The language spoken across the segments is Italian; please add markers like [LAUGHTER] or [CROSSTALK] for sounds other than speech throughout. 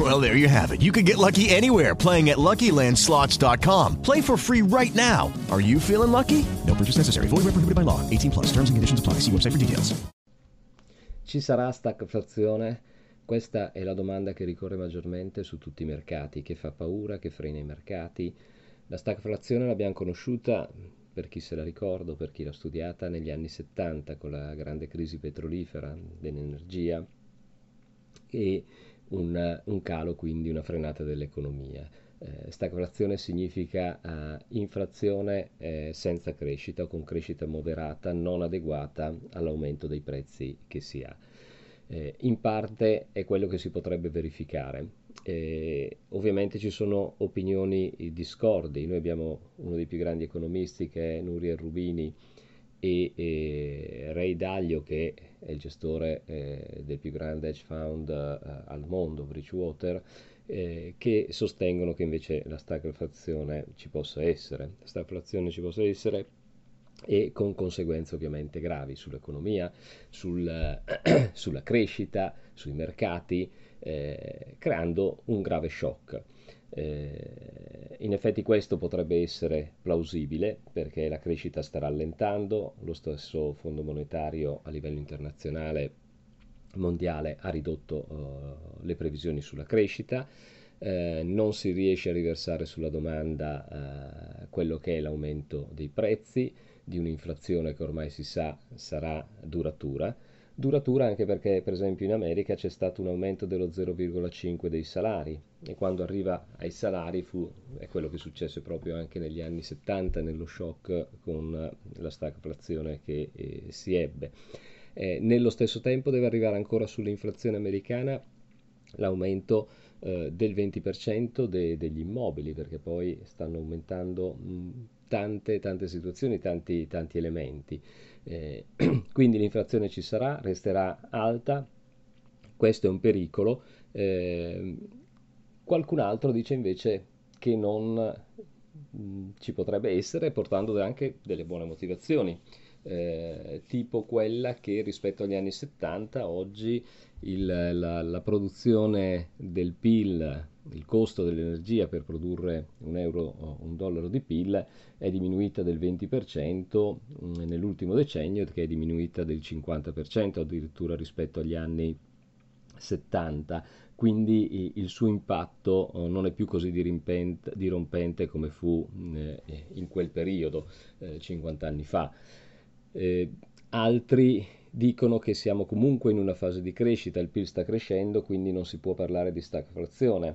[LAUGHS] Well, there you have it. You can get lucky anywhere playing at LuckyLandSlots.com. Play for free right now. Are you feeling lucky? No purchase necessary. Void where prohibited by law. 18 plus. Terms and conditions apply. See website for details. Ci sarà stagflazione? Questa è la domanda che ricorre maggiormente su tutti i mercati, che fa paura, che frena i mercati. La stagflazione l'abbiamo conosciuta, per chi se la ricorda, per chi l'ha studiata, negli anni 70 con la grande crisi petrolifera dell'energia e un, un calo, quindi una frenata dell'economia. Eh, stagflazione significa eh, inflazione eh, senza crescita o con crescita moderata non adeguata all'aumento dei prezzi che si ha. Eh, in parte è quello che si potrebbe verificare. Eh, ovviamente ci sono opinioni discordi, noi abbiamo uno dei più grandi economisti che è Nuriel Rubini e, e Ray Dalio che è il gestore eh, del più grande hedge fund eh, al mondo, Bridgewater, eh, che sostengono che invece la stagflazione ci possa essere. La stagflazione ci possa essere e con conseguenze ovviamente gravi sull'economia, sul, [CLEARS THROAT] sulla crescita, sui mercati, eh, creando un grave shock. Eh, in effetti questo potrebbe essere plausibile perché la crescita sta rallentando, lo stesso Fondo Monetario a livello internazionale mondiale ha ridotto uh, le previsioni sulla crescita, eh, non si riesce a riversare sulla domanda uh, quello che è l'aumento dei prezzi, di un'inflazione che ormai si sa sarà duratura. Duratura anche perché, per esempio, in America c'è stato un aumento dello 0,5 dei salari e quando arriva ai salari fu, è quello che successe proprio anche negli anni 70 nello shock con la stagflazione che eh, si ebbe. Eh, nello stesso tempo deve arrivare ancora sull'inflazione americana l'aumento eh, del 20% de- degli immobili perché poi stanno aumentando mh, tante, tante situazioni, tanti, tanti elementi. Eh, [CLEARS THROAT] quindi l'inflazione ci sarà, resterà alta, questo è un pericolo. Eh, qualcun altro dice invece che non mh, ci potrebbe essere, portando anche delle buone motivazioni. Eh, tipo quella che rispetto agli anni 70 oggi il, la, la, produzione del PIL, il costo dell'energia per produrre un euro o un dollaro di PIL è diminuita del 20% mm, nell'ultimo decennio che è diminuita del 50% addirittura rispetto agli anni 70 quindi il suo impatto oh, non è più così dirompente come fu mm, eh, in quel periodo, 50 eh, anni fa. Eh, altri dicono che siamo comunque in una fase di crescita, il PIL sta crescendo, quindi non si può parlare di stagflazione,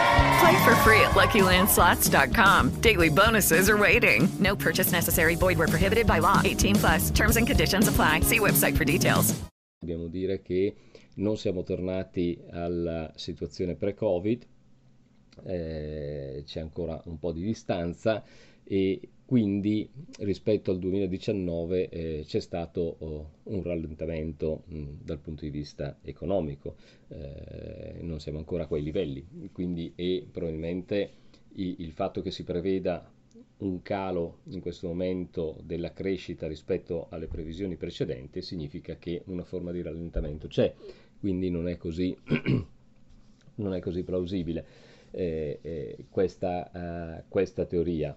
Play for free at LuckyLandSlots.com. Daily bonuses are waiting. No purchase necessary. Void were prohibited by law. 18 plus. Terms and conditions apply. See website for details. Dobbiamo dire che non siamo tornati alla situazione pre-Covid. Eh, c'è ancora un po' di distanza e quindi rispetto al 2019 eh, c'è stato oh, un rallentamento mh, dal punto di vista economico, eh, non siamo ancora a quei livelli, quindi e probabilmente i, il fatto che si preveda un calo in questo momento della crescita rispetto alle previsioni precedenti significa che una forma di rallentamento c'è, quindi non è così, [CLEARS THROAT] non è così plausibile. Eh, eh questa, uh, questa teoria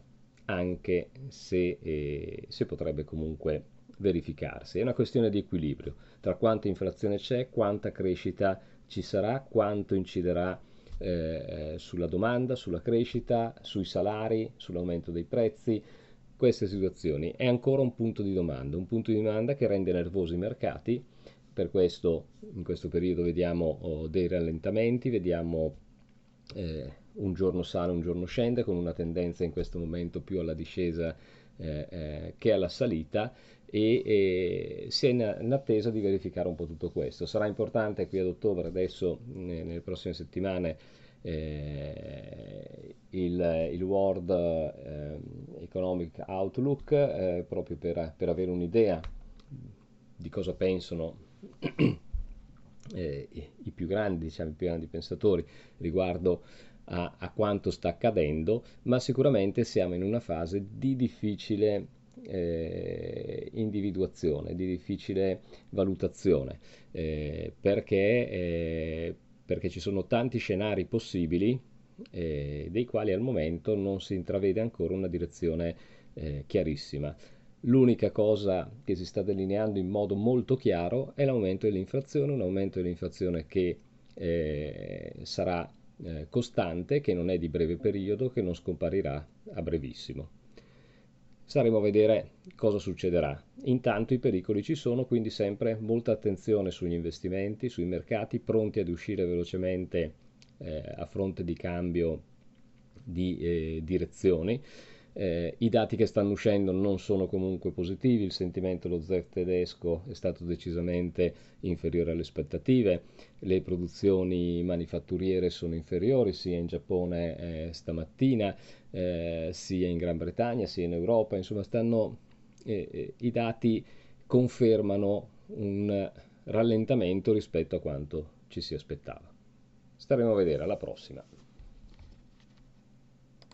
anche se, eh, se potrebbe comunque verificarsi. È una questione di equilibrio tra quanta inflazione c'è, quanta crescita ci sarà, quanto inciderà eh, sulla domanda, sulla crescita, sui salari, sull'aumento dei prezzi. Queste situazioni è ancora un punto di domanda, un punto di domanda che rende nervosi i mercati. Per questo in questo periodo vediamo oh, dei rallentamenti, vediamo eh, un giorno sale, un giorno scende, con una tendenza in questo momento più alla discesa eh, eh, che alla salita e, e si è in, in, attesa di verificare un po' tutto questo. Sarà importante qui ad ottobre, adesso nelle prossime settimane, eh, il, il, World eh, Economic Outlook eh, proprio per, per, avere un'idea di cosa pensano [CLEARS THROAT] eh, i, più grandi, diciamo, i più grandi pensatori riguardo a, a, quanto sta accadendo, ma sicuramente siamo in una fase di difficile eh, individuazione, di difficile valutazione, eh, perché, eh, perché, ci sono tanti scenari possibili eh, dei quali al momento non si intravede ancora una direzione eh, chiarissima. L'unica cosa che si sta delineando in modo molto chiaro è l'aumento dell'inflazione, un aumento dell'inflazione che eh, sarà eh, costante, che non è di breve periodo, che non scomparirà a brevissimo. Staremo a vedere cosa succederà. Intanto i pericoli ci sono, quindi sempre molta attenzione sugli investimenti, sui mercati, pronti ad uscire velocemente eh, a fronte di cambio di eh, direzioni. Eh, I dati che stanno uscendo non sono comunque positivi, il sentimento dello ZEF tedesco è stato decisamente inferiore alle aspettative, le produzioni manifatturiere sono inferiori sia in Giappone eh, stamattina, eh, sia in Gran Bretagna, sia in Europa, insomma stanno, eh, eh, i dati confermano un rallentamento rispetto a quanto ci si aspettava. Staremo a vedere, alla prossima.